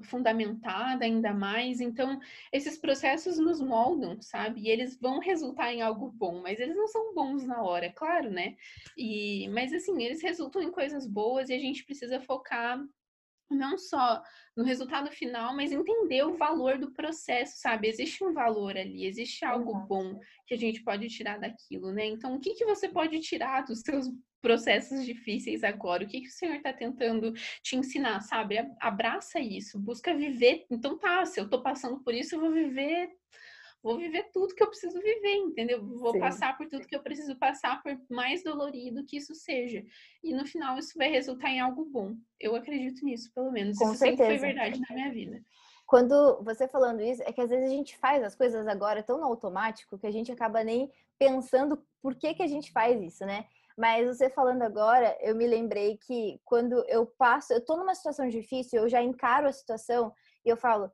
fundamentada ainda mais. Então, esses processos nos moldam, sabe? E eles vão resultar em algo bom, mas eles não são bons na hora, é claro, né? E, mas assim, eles resultam em coisas boas e a gente precisa focar não só no resultado final, mas entender o valor do processo, sabe? Existe um valor ali, existe algo bom que a gente pode tirar daquilo, né? Então, o que, que você pode tirar dos seus processos difíceis agora? O que, que o Senhor está tentando te ensinar, sabe? Abraça isso, busca viver. Então tá, se eu estou passando por isso, eu vou viver, vou viver tudo que eu preciso viver, entendeu? Vou Sim. passar por tudo que eu preciso passar, por mais dolorido que isso seja. E no final isso vai resultar em algo bom. Eu acredito nisso, pelo menos. Com isso certeza. sempre foi verdade na minha vida quando você falando isso, é que às vezes a gente faz as coisas agora tão no automático que a gente acaba nem pensando por que, que a gente faz isso, né? Mas você falando agora, eu me lembrei que quando eu passo, eu tô numa situação difícil, eu já encaro a situação e eu falo,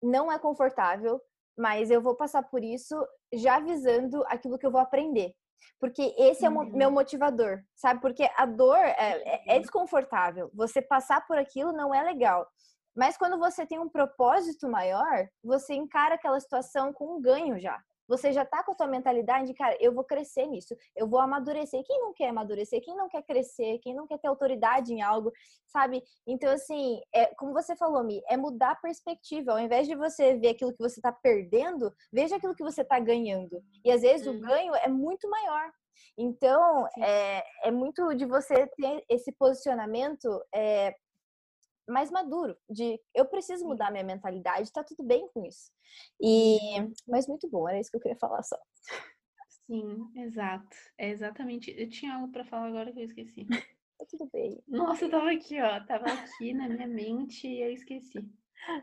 não é confortável, mas eu vou passar por isso já visando aquilo que eu vou aprender. Porque esse é o uhum. meu motivador, sabe? Porque a dor é, é, é desconfortável. Você passar por aquilo não é legal. Mas quando você tem um propósito maior, você encara aquela situação com um ganho já você já tá com a tua mentalidade de, cara, eu vou crescer nisso, eu vou amadurecer. Quem não quer amadurecer? Quem não quer crescer? Quem não quer ter autoridade em algo, sabe? Então, assim, é, como você falou, Mi, é mudar a perspectiva. Ao invés de você ver aquilo que você tá perdendo, veja aquilo que você tá ganhando. E às vezes hum. o ganho é muito maior. Então, é, é muito de você ter esse posicionamento é, mais maduro, de eu preciso mudar minha mentalidade, tá tudo bem com isso. E mas muito bom, era isso que eu queria falar só. Sim, exato. É exatamente. Eu tinha algo para falar agora que eu esqueci. tá tudo bem. Nossa, eu tava aqui, ó, tava aqui na minha mente e eu esqueci.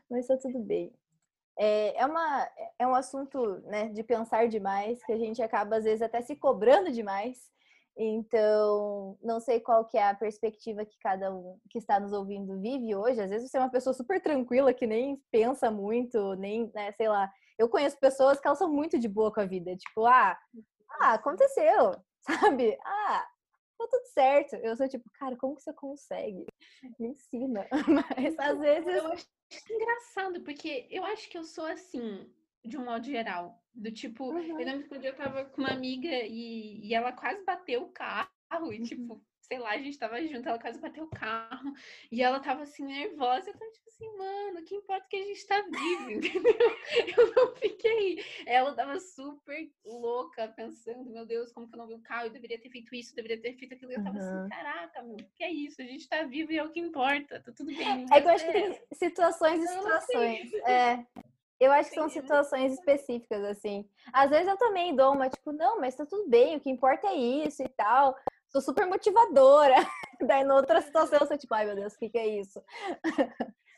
Mas tá tudo bem. É, é, uma, é um assunto né, de pensar demais, que a gente acaba, às vezes, até se cobrando demais. Então, não sei qual que é a perspectiva que cada um que está nos ouvindo vive hoje. Às vezes você é uma pessoa super tranquila que nem pensa muito, nem, né, sei lá. Eu conheço pessoas que elas são muito de boa com a vida, tipo, ah, ah, aconteceu, sabe? Ah, tá tudo certo. Eu sou tipo, cara, como que você consegue? Me ensina. Mas às vezes eu acho engraçado porque eu acho que eu sou assim, de um modo geral. Do tipo, uhum. eu lembro que um dia eu tava com uma amiga e, e ela quase bateu o carro e, uhum. tipo, sei lá, a gente tava junto, ela quase bateu o carro e ela tava assim, nervosa. Eu tava tipo assim, mano, que importa que a gente tá vivo, entendeu? Eu não fiquei. Ela tava super louca, pensando, meu Deus, como que eu não vi o carro? Eu deveria ter feito isso, eu deveria ter feito aquilo. Eu tava assim, uhum. assim, caraca, meu, que é isso? A gente tá vivo e é o que importa, tá tudo bem. É que eu acho que tem situações e situações. É. Eu acho que são situações específicas, assim. Às vezes eu também dou uma, tipo, não, mas tá tudo bem, o que importa é isso e tal. Sou super motivadora. Daí, na outra situação, eu sou tipo, ai meu Deus, o que, que é isso?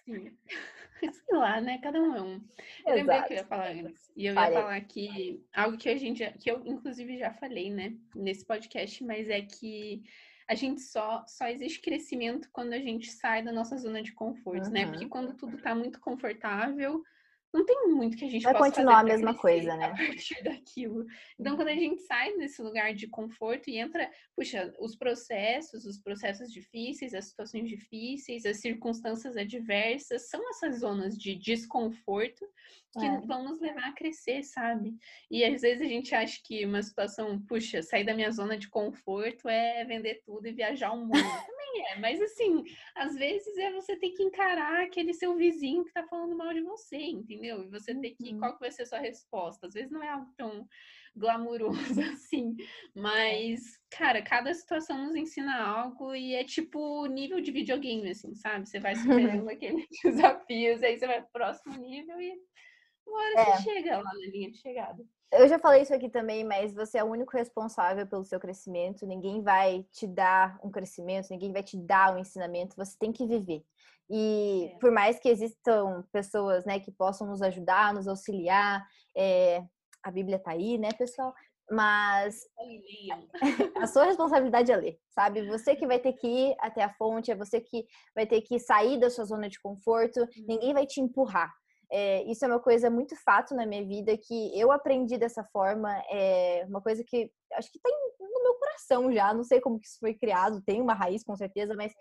Sim. Sei lá, né? Cada um é um. Eu lembrei que eu ia falar antes. E eu ia falar que algo que a gente, que eu inclusive já falei, né, nesse podcast, mas é que a gente só só existe crescimento quando a gente sai da nossa zona de conforto, uhum. né? Porque quando tudo tá muito confortável, não tem muito que a gente vai possa continuar a mesma coisa, né? A partir daquilo. Então, quando a gente sai desse lugar de conforto e entra, puxa, os processos, os processos difíceis, as situações difíceis, as circunstâncias adversas, são essas zonas de desconforto que é. vão nos levar a crescer, sabe? E às vezes a gente acha que uma situação, puxa, sair da minha zona de conforto é vender tudo e viajar o mundo. Também é, mas assim, às vezes é você ter que encarar aquele seu vizinho que tá falando mal de você, entendeu? E você ter que, uhum. qual que vai ser a sua resposta? Às vezes não é algo tão glamuroso assim, mas, cara, cada situação nos ensina algo e é tipo nível de videogame, assim, sabe? Você vai superando aqueles desafios, aí você vai pro próximo nível e uma hora é. você chega lá na linha de chegada. Eu já falei isso aqui também, mas você é o único responsável pelo seu crescimento. Ninguém vai te dar um crescimento, ninguém vai te dar um ensinamento. Você tem que viver. E é. por mais que existam pessoas, né, que possam nos ajudar, nos auxiliar, é, a Bíblia tá aí, né, pessoal? Mas a sua responsabilidade é ler, sabe? Você que vai ter que ir até a fonte, é você que vai ter que sair da sua zona de conforto. Uhum. Ninguém vai te empurrar. É, isso é uma coisa muito fato na minha vida que eu aprendi dessa forma. É uma coisa que acho que tem no meu coração já. Não sei como que isso foi criado, tem uma raiz com certeza, mas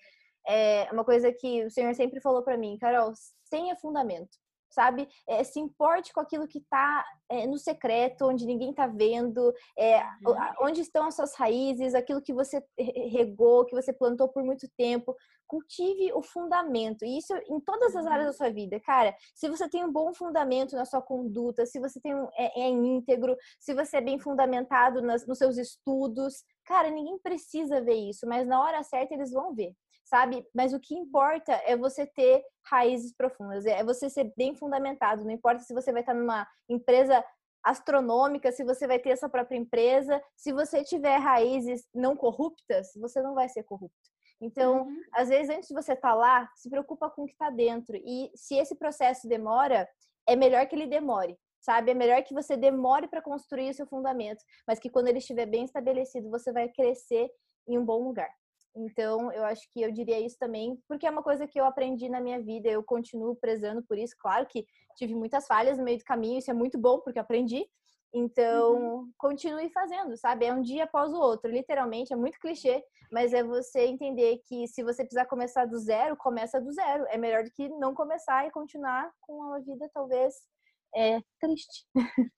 é uma coisa que o Senhor sempre falou para mim, Carol, tenha fundamento sabe? É, se importe com aquilo que está é, no secreto, onde ninguém está vendo, é, uhum. onde estão as suas raízes, aquilo que você regou, que você plantou por muito tempo. Cultive o fundamento, e isso em todas as áreas da uhum. sua vida, cara. Se você tem um bom fundamento na sua conduta, se você tem um, é, é íntegro, se você é bem fundamentado nas, nos seus estudos, cara, ninguém precisa ver isso, mas na hora certa eles vão ver sabe? Mas o que importa é você ter raízes profundas, é você ser bem fundamentado. Não importa se você vai estar numa empresa astronômica, se você vai ter a sua própria empresa, se você tiver raízes não corruptas, você não vai ser corrupto. Então, uhum. às vezes, antes de você estar tá lá, se preocupa com o que está dentro. E se esse processo demora, é melhor que ele demore, sabe? É melhor que você demore para construir o seu fundamento, mas que quando ele estiver bem estabelecido, você vai crescer em um bom lugar. Então, eu acho que eu diria isso também, porque é uma coisa que eu aprendi na minha vida, eu continuo prezando por isso. Claro que tive muitas falhas no meio do caminho, isso é muito bom, porque aprendi. Então, uhum. continue fazendo, sabe? É um dia após o outro, literalmente, é muito clichê, mas é você entender que se você precisar começar do zero, começa do zero. É melhor do que não começar e continuar com uma vida talvez é, triste.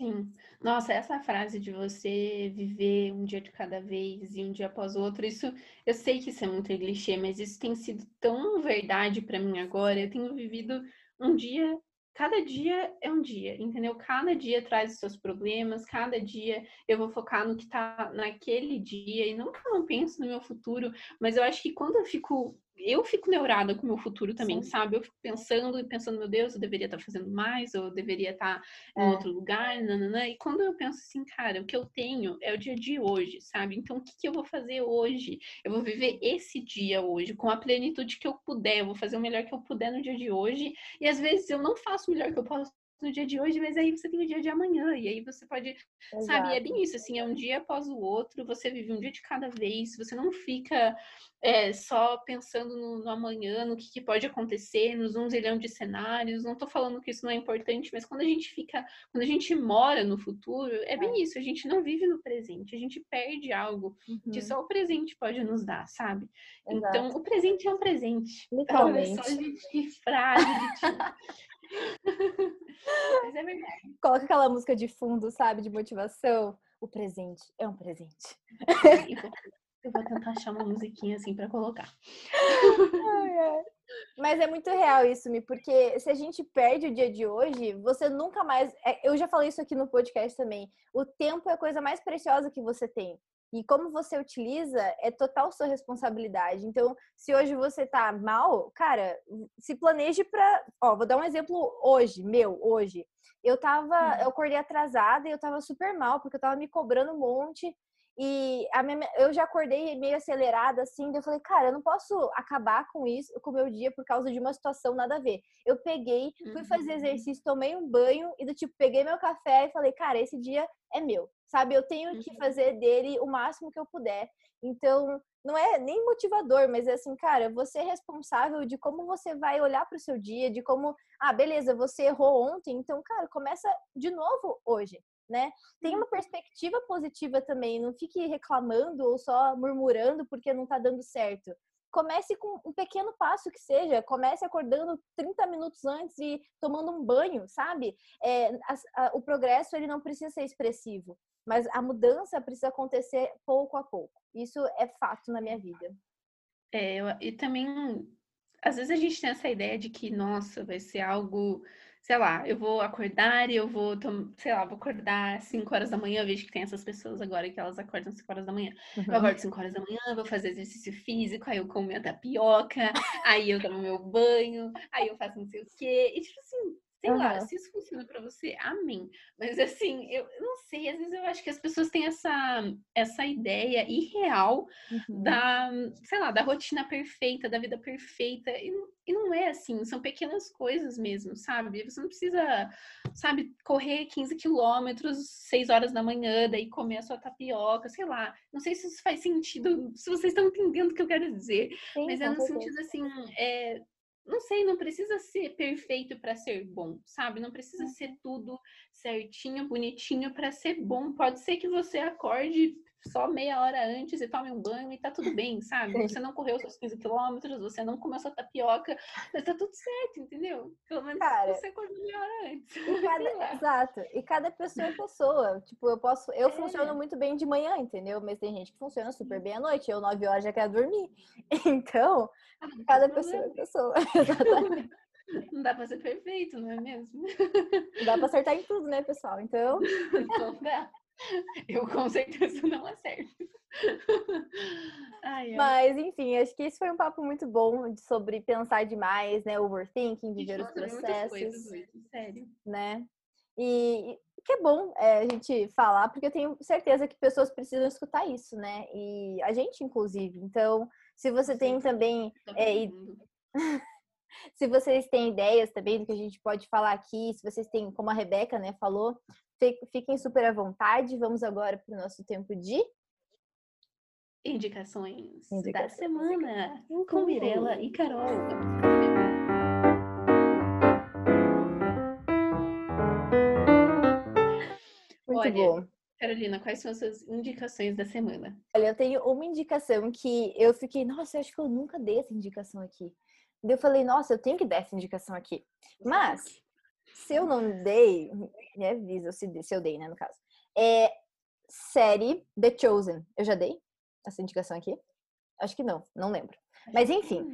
Sim. Nossa, essa frase de você viver um dia de cada vez e um dia após o outro, isso eu sei que isso é muito clichê, mas isso tem sido tão verdade para mim agora. Eu tenho vivido um dia, cada dia é um dia, entendeu? Cada dia traz os seus problemas, cada dia eu vou focar no que tá naquele dia e nunca não penso no meu futuro, mas eu acho que quando eu fico eu fico neurada com o meu futuro também, Sim. sabe? Eu fico pensando e pensando, meu Deus, eu deveria estar fazendo mais, ou eu deveria estar em é. outro lugar, nananã. E quando eu penso assim, cara, o que eu tenho é o dia de hoje, sabe? Então, o que, que eu vou fazer hoje? Eu vou viver esse dia hoje, com a plenitude que eu puder, eu vou fazer o melhor que eu puder no dia de hoje. E às vezes eu não faço o melhor que eu posso no dia de hoje, mas aí você tem o dia de amanhã, e aí você pode, Exato. sabe, é bem isso, assim, é um dia após o outro, você vive um dia de cada vez, você não fica é, só pensando no, no, amanhã, no que, que, pode acontecer, nos um zilhão de cenários, não tô falando que isso não é importante, mas quando a gente fica, quando a gente mora no futuro, é bem é. isso, a gente não vive no presente, a gente perde algo uhum. que só o presente pode nos dar, sabe? Exato. Então, o presente é um presente. Literalmente. Olha só, gente, frase de Mas é verdade. Coloca aquela música de fundo, sabe, de motivação. O presente é um presente. Eu vou tentar achar uma musiquinha assim para colocar. Mas é muito real isso, Mi, porque se a gente perde o dia de hoje, você nunca mais. É, eu já falei isso aqui no podcast também. O tempo é a coisa mais preciosa que você tem. E como você utiliza é total sua responsabilidade. Então, se hoje você tá mal, cara, se planeje para, ó, vou dar um exemplo hoje, meu, hoje. Eu tava, eu acordei atrasada e eu tava super mal porque eu tava me cobrando um monte e minha, eu já acordei meio acelerada, assim, eu falei, cara, eu não posso acabar com isso, com o meu dia por causa de uma situação nada a ver. Eu peguei, fui fazer uhum. exercício, tomei um banho e do tipo, peguei meu café e falei, cara, esse dia é meu, sabe? Eu tenho que uhum. fazer dele o máximo que eu puder. Então, não é nem motivador, mas é assim, cara, você é responsável de como você vai olhar para o seu dia, de como, ah, beleza, você errou ontem, então, cara, começa de novo hoje né? Tem uma perspectiva positiva também, não fique reclamando ou só murmurando porque não tá dando certo. Comece com um pequeno passo que seja, comece acordando 30 minutos antes e tomando um banho, sabe? É, a, a, o progresso ele não precisa ser expressivo, mas a mudança precisa acontecer pouco a pouco. Isso é fato na minha vida. É, e também, às vezes a gente tem essa ideia de que, nossa, vai ser algo sei lá, eu vou acordar e eu vou, sei lá, vou acordar às 5 horas da manhã, eu vejo que tem essas pessoas agora que elas acordam às 5 horas da manhã. Uhum. Eu acordo às 5 horas da manhã, vou fazer exercício físico, aí eu como minha tapioca, aí eu tomo meu banho, aí eu faço não sei o quê. E tipo assim, Sei uhum. lá, se isso funciona para você, amém. Mas assim, eu não sei, às vezes eu acho que as pessoas têm essa, essa ideia irreal uhum. da, sei lá, da rotina perfeita, da vida perfeita. E, e não é assim, são pequenas coisas mesmo, sabe? Você não precisa, sabe, correr 15 quilômetros 6 horas da manhã, daí comer a sua tapioca, sei lá. Não sei se isso faz sentido, se vocês estão entendendo o que eu quero dizer. Sim, mas é no sentido assim, é, não sei, não precisa ser perfeito para ser bom, sabe? Não precisa ser uhum. tudo certinho, bonitinho para ser bom. Pode ser que você acorde só meia hora antes e tome um banho e tá tudo bem, sabe? Você não correu seus 15 quilômetros, você não comeu sua tapioca, mas tá tudo certo, entendeu? Pelo menos Cara, você acordou meia hora antes. Cada, exato. E cada pessoa é pessoa. Tipo, eu posso. Eu é. funciono muito bem de manhã, entendeu? Mas tem gente que funciona super bem à noite. Eu, 9 horas, já quero dormir. Então, ah, cada pessoa é pessoa. Exatamente. Não dá pra ser perfeito, não é mesmo? Não dá pra acertar em tudo, né, pessoal? Então. Então dá. Eu com certeza não acerto. Ai, ai. Mas, enfim, acho que esse foi um papo muito bom sobre pensar demais, né? Overthinking, viver os processos. Coisas, sério. Né? E que é bom é, a gente falar, porque eu tenho certeza que pessoas precisam escutar isso, né? E a gente, inclusive. Então, se você tem também. É, se vocês têm ideias também do que a gente pode falar aqui, se vocês têm, como a Rebeca, né, falou, Fiquem super à vontade. Vamos agora para o nosso tempo de indicações, indicações. da semana uhum. com Mirella e Carol. Muito Olha, bom. Carolina, quais são as suas indicações da semana? Olha, eu tenho uma indicação que eu fiquei, nossa, eu acho que eu nunca dei essa indicação aqui. Eu falei, nossa, eu tenho que dar essa indicação aqui. Mas se eu não dei, me avisa se, se eu dei, né, no caso. É série The Chosen. Eu já dei essa indicação aqui? Acho que não, não lembro. Mas enfim,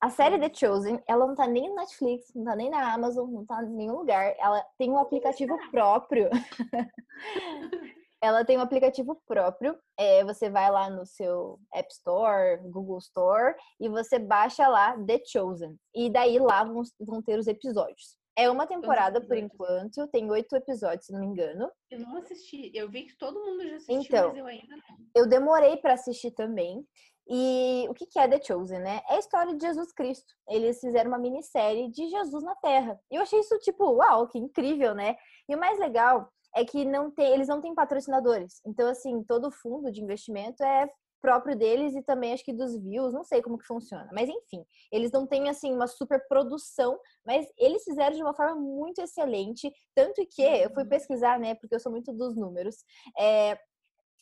a série The Chosen, ela não tá nem no Netflix, não tá nem na Amazon, não tá em nenhum lugar. Ela tem um aplicativo próprio. ela tem um aplicativo próprio. É, você vai lá no seu App Store, Google Store, e você baixa lá The Chosen. E daí lá vão, vão ter os episódios. É uma temporada por enquanto, tem oito episódios, se não me engano. Eu não assisti, eu vi que todo mundo já assistiu, então, mas eu ainda não. Eu demorei para assistir também. E o que é The Chosen, né? É a história de Jesus Cristo. Eles fizeram uma minissérie de Jesus na Terra. E eu achei isso, tipo, uau, que incrível, né? E o mais legal é que não tem, eles não têm patrocinadores. Então, assim, todo fundo de investimento é próprio deles e também acho que dos views, não sei como que funciona, mas enfim, eles não têm assim uma super produção, mas eles fizeram de uma forma muito excelente, tanto que eu fui uhum. pesquisar, né, porque eu sou muito dos números, é,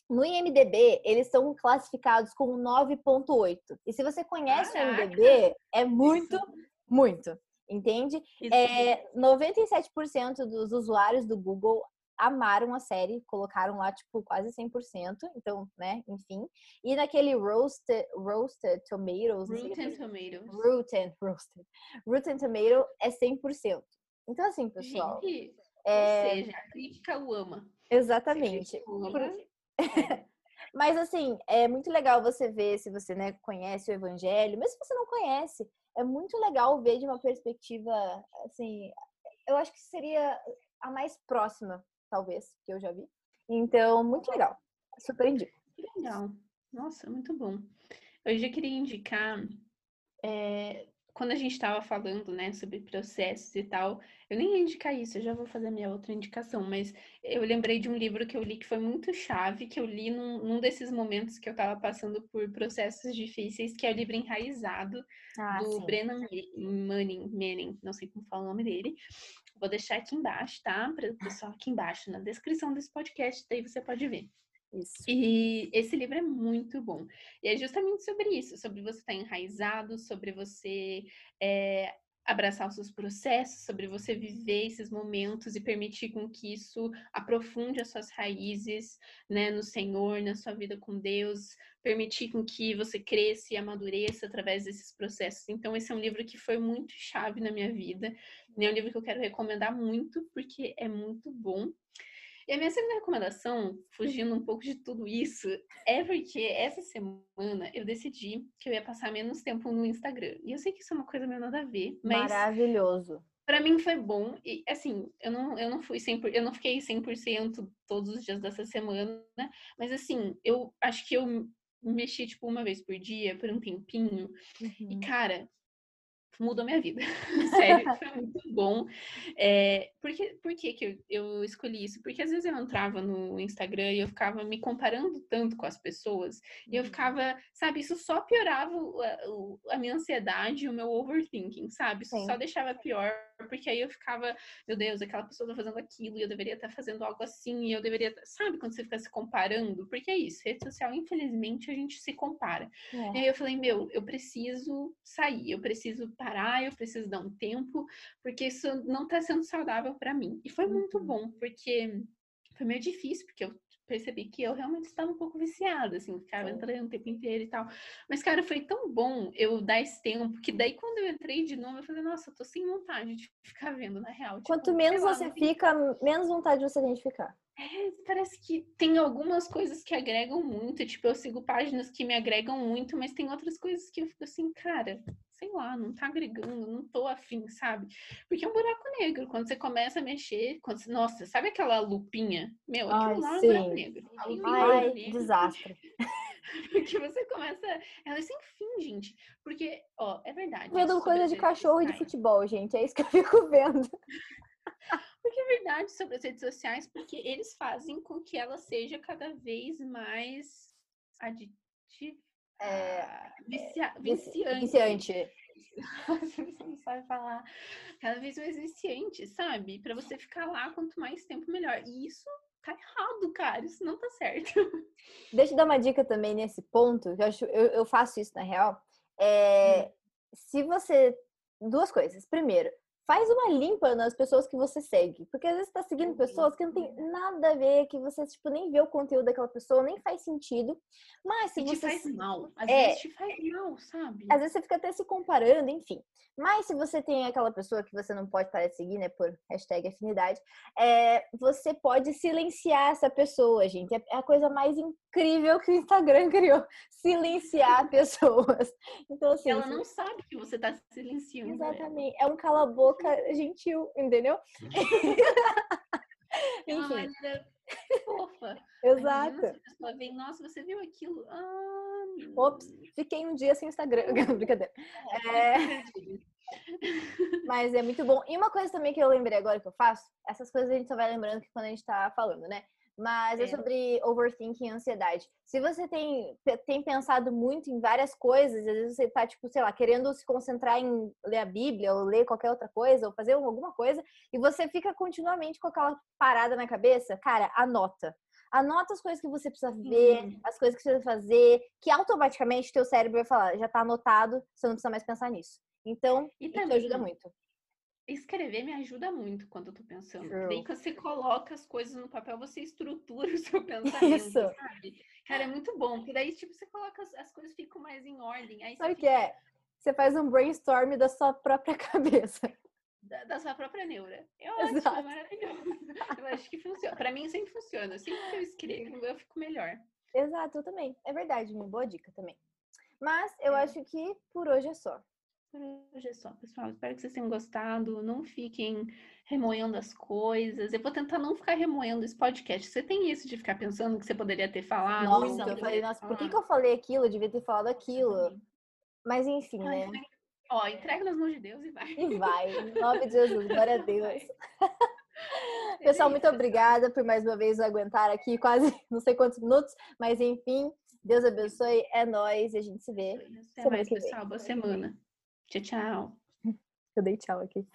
no IMDB, eles são classificados com 9.8. E se você conhece Caraca. o IMDB, é muito, Isso. muito. Entende? É, 97% dos usuários do Google amaram a série, colocaram lá, tipo, quase 100%, então, né, enfim. E naquele Roasted, roasted Tomatoes... Rotten Tomatoes. Rotten, roasted. Rotten Tomato é 100%. Então, assim, pessoal... Gente, é... Ou seja, a crítica o ama. Exatamente. O ama, Por... Mas assim, é muito legal você ver se você né, conhece o evangelho, mas se você não conhece, é muito legal ver de uma perspectiva, assim, eu acho que seria a mais próxima, talvez, que eu já vi. Então, muito legal. Surpreendi. Legal. Nossa, muito bom. Hoje eu queria indicar é, quando a gente estava falando, né, sobre processos e tal, eu nem ia indicar isso, eu já vou fazer a minha outra indicação, mas eu lembrei de um livro que eu li que foi muito chave, que eu li num, num desses momentos que eu estava passando por processos difíceis, que é o livro Enraizado, ah, do sim. Brennan Manning, Manning, não sei como fala o nome dele. Vou deixar aqui embaixo, tá? Para o pessoal aqui embaixo, na descrição desse podcast, daí você pode ver. Isso. E esse livro é muito bom. E é justamente sobre isso, sobre você estar tá enraizado, sobre você é, abraçar os seus processos, sobre você viver esses momentos e permitir com que isso aprofunde as suas raízes, né, no Senhor, na sua vida com Deus, permitir com que você cresça e amadureça através desses processos. Então esse é um livro que foi muito chave na minha vida, é um livro que eu quero recomendar muito porque é muito bom. E a minha segunda recomendação, fugindo um pouco de tudo isso, é porque essa semana eu decidi que eu ia passar menos tempo no Instagram. E eu sei que isso é uma coisa meio nada a ver, mas. Maravilhoso. Para mim foi bom e assim, eu não, eu não fui 100%, eu não fiquei 100% todos os dias dessa semana, né? mas assim, eu acho que eu mexi tipo uma vez por dia por um tempinho. Uhum. E cara, mudou minha vida. Sério, foi muito bom. É, por que, por que, que eu, eu, escolhi isso? Porque às vezes eu entrava no Instagram e eu ficava me comparando tanto com as pessoas, e eu uhum. ficava, sabe, isso só piorava a, a minha ansiedade e o meu overthinking, sabe? Isso Sim. só deixava pior, porque aí eu ficava, meu Deus, aquela pessoa tá fazendo aquilo, e eu deveria estar tá fazendo algo assim, e eu deveria. Tá", sabe quando você fica se comparando? Porque é isso, rede social, infelizmente, a gente se compara. É. E aí eu falei, meu, eu preciso sair, eu preciso parar, eu preciso dar um tempo, porque isso não está sendo saudável para mim. E foi muito uhum. bom, porque foi meio difícil, porque eu percebi que eu realmente estava um pouco viciada, assim, ficava Sim. entrando o tempo inteiro e tal. Mas, cara, foi tão bom eu dar esse tempo, que daí quando eu entrei de novo, eu falei, nossa, eu tô sem vontade de ficar vendo, na real. Tipo, Quanto menos lá, você fica, menos vontade você tem de ficar. É, parece que tem algumas coisas que agregam muito, tipo, eu sigo páginas que me agregam muito, mas tem outras coisas que eu fico assim, cara, sei lá, não tá agregando, não tô afim, sabe? Porque é um buraco negro. Quando você começa a mexer, quando você, nossa, sabe aquela lupinha? Meu, aquilo lá é um buraco negro. Ai, desastre. Porque você começa. Ela é sem fim, gente. Porque, ó, é verdade. Vendo coisa de cachorro e de futebol, gente. É isso que eu fico vendo. Porque é verdade sobre as redes sociais, porque eles fazem com que ela seja cada vez mais aditiva. É, vicia, viciante. Viciante. Você não sabe falar. Cada vez mais viciante, sabe? Para você ficar lá quanto mais tempo melhor. E isso tá errado, cara. Isso não tá certo. Deixa eu dar uma dica também nesse ponto. Eu, acho, eu, eu faço isso na real. É, hum. Se você. Duas coisas. Primeiro, faz uma limpa nas pessoas que você segue. Porque às vezes você tá seguindo uhum. pessoas que não tem nada a ver, que você, tipo, nem vê o conteúdo daquela pessoa, nem faz sentido. Mas se e você. te faz mal. Às é, vezes te faz mal, sabe? Às vezes você fica até se comparando, enfim. Mas se você tem aquela pessoa que você não pode parar de seguir, né, por hashtag afinidade, é, você pode silenciar essa pessoa, gente. É, é a coisa mais incrível que o Instagram criou. Silenciar pessoas. Então, assim. Ela não sabe que você tá silenciando. Exatamente. Ela. É um cala-boca boca gentil, entendeu? É uma maneira fofa. Exato. a pessoa vem, nossa, você viu aquilo? Ah, Ops, fiquei um dia sem Instagram. Brincadeira. É... é Mas é muito bom. E uma coisa também que eu lembrei agora que eu faço, essas coisas a gente só vai lembrando que quando a gente tá falando, né? Mas é. é, sobre overthinking e ansiedade. Se você tem, tem pensado muito em várias coisas, às vezes você tá, tipo, sei lá, querendo se concentrar em ler a Bíblia ou ler qualquer outra coisa, ou fazer alguma coisa, e você fica continuamente com aquela parada na cabeça, cara, anota. Anota as coisas que você precisa ver, as coisas que você precisa fazer, que automaticamente teu cérebro vai falar, já tá anotado, você não precisa mais pensar nisso. Então, e isso ajuda muito. Escrever me ajuda muito quando eu tô pensando. True. Daí que você coloca as coisas no papel, você estrutura o seu pensamento, Isso. sabe? Cara, é muito bom, porque daí, tipo, você coloca as, as coisas ficam mais em ordem. Aí sabe o que é? Você faz um brainstorm da sua própria cabeça. Da, da sua própria neura. Eu acho Exato. maravilhoso. Eu acho que funciona. Pra mim sempre funciona. Sempre que eu escrevo, eu fico melhor. Exato, eu também. É verdade, uma boa dica também. Mas eu é. acho que por hoje é só. Por hoje é só, pessoal. Espero que vocês tenham gostado. Não fiquem remoendo as coisas. Eu vou tentar não ficar remoendo esse podcast. Você tem isso de ficar pensando que você poderia ter falado? Nossa, eu falei, nossa, por que, que eu falei aquilo? Eu devia ter falado aquilo. Mas enfim, né? Ó, entrega nas mãos de Deus e vai. E vai. Em nome de Jesus, glória a Deus. Pessoal, muito obrigada por mais uma vez aguentar aqui quase não sei quantos minutos, mas enfim, Deus abençoe, é nós e a gente se vê. Até mais, pessoal. Boa semana. Tchau, tchau. Eu dei tchau aqui.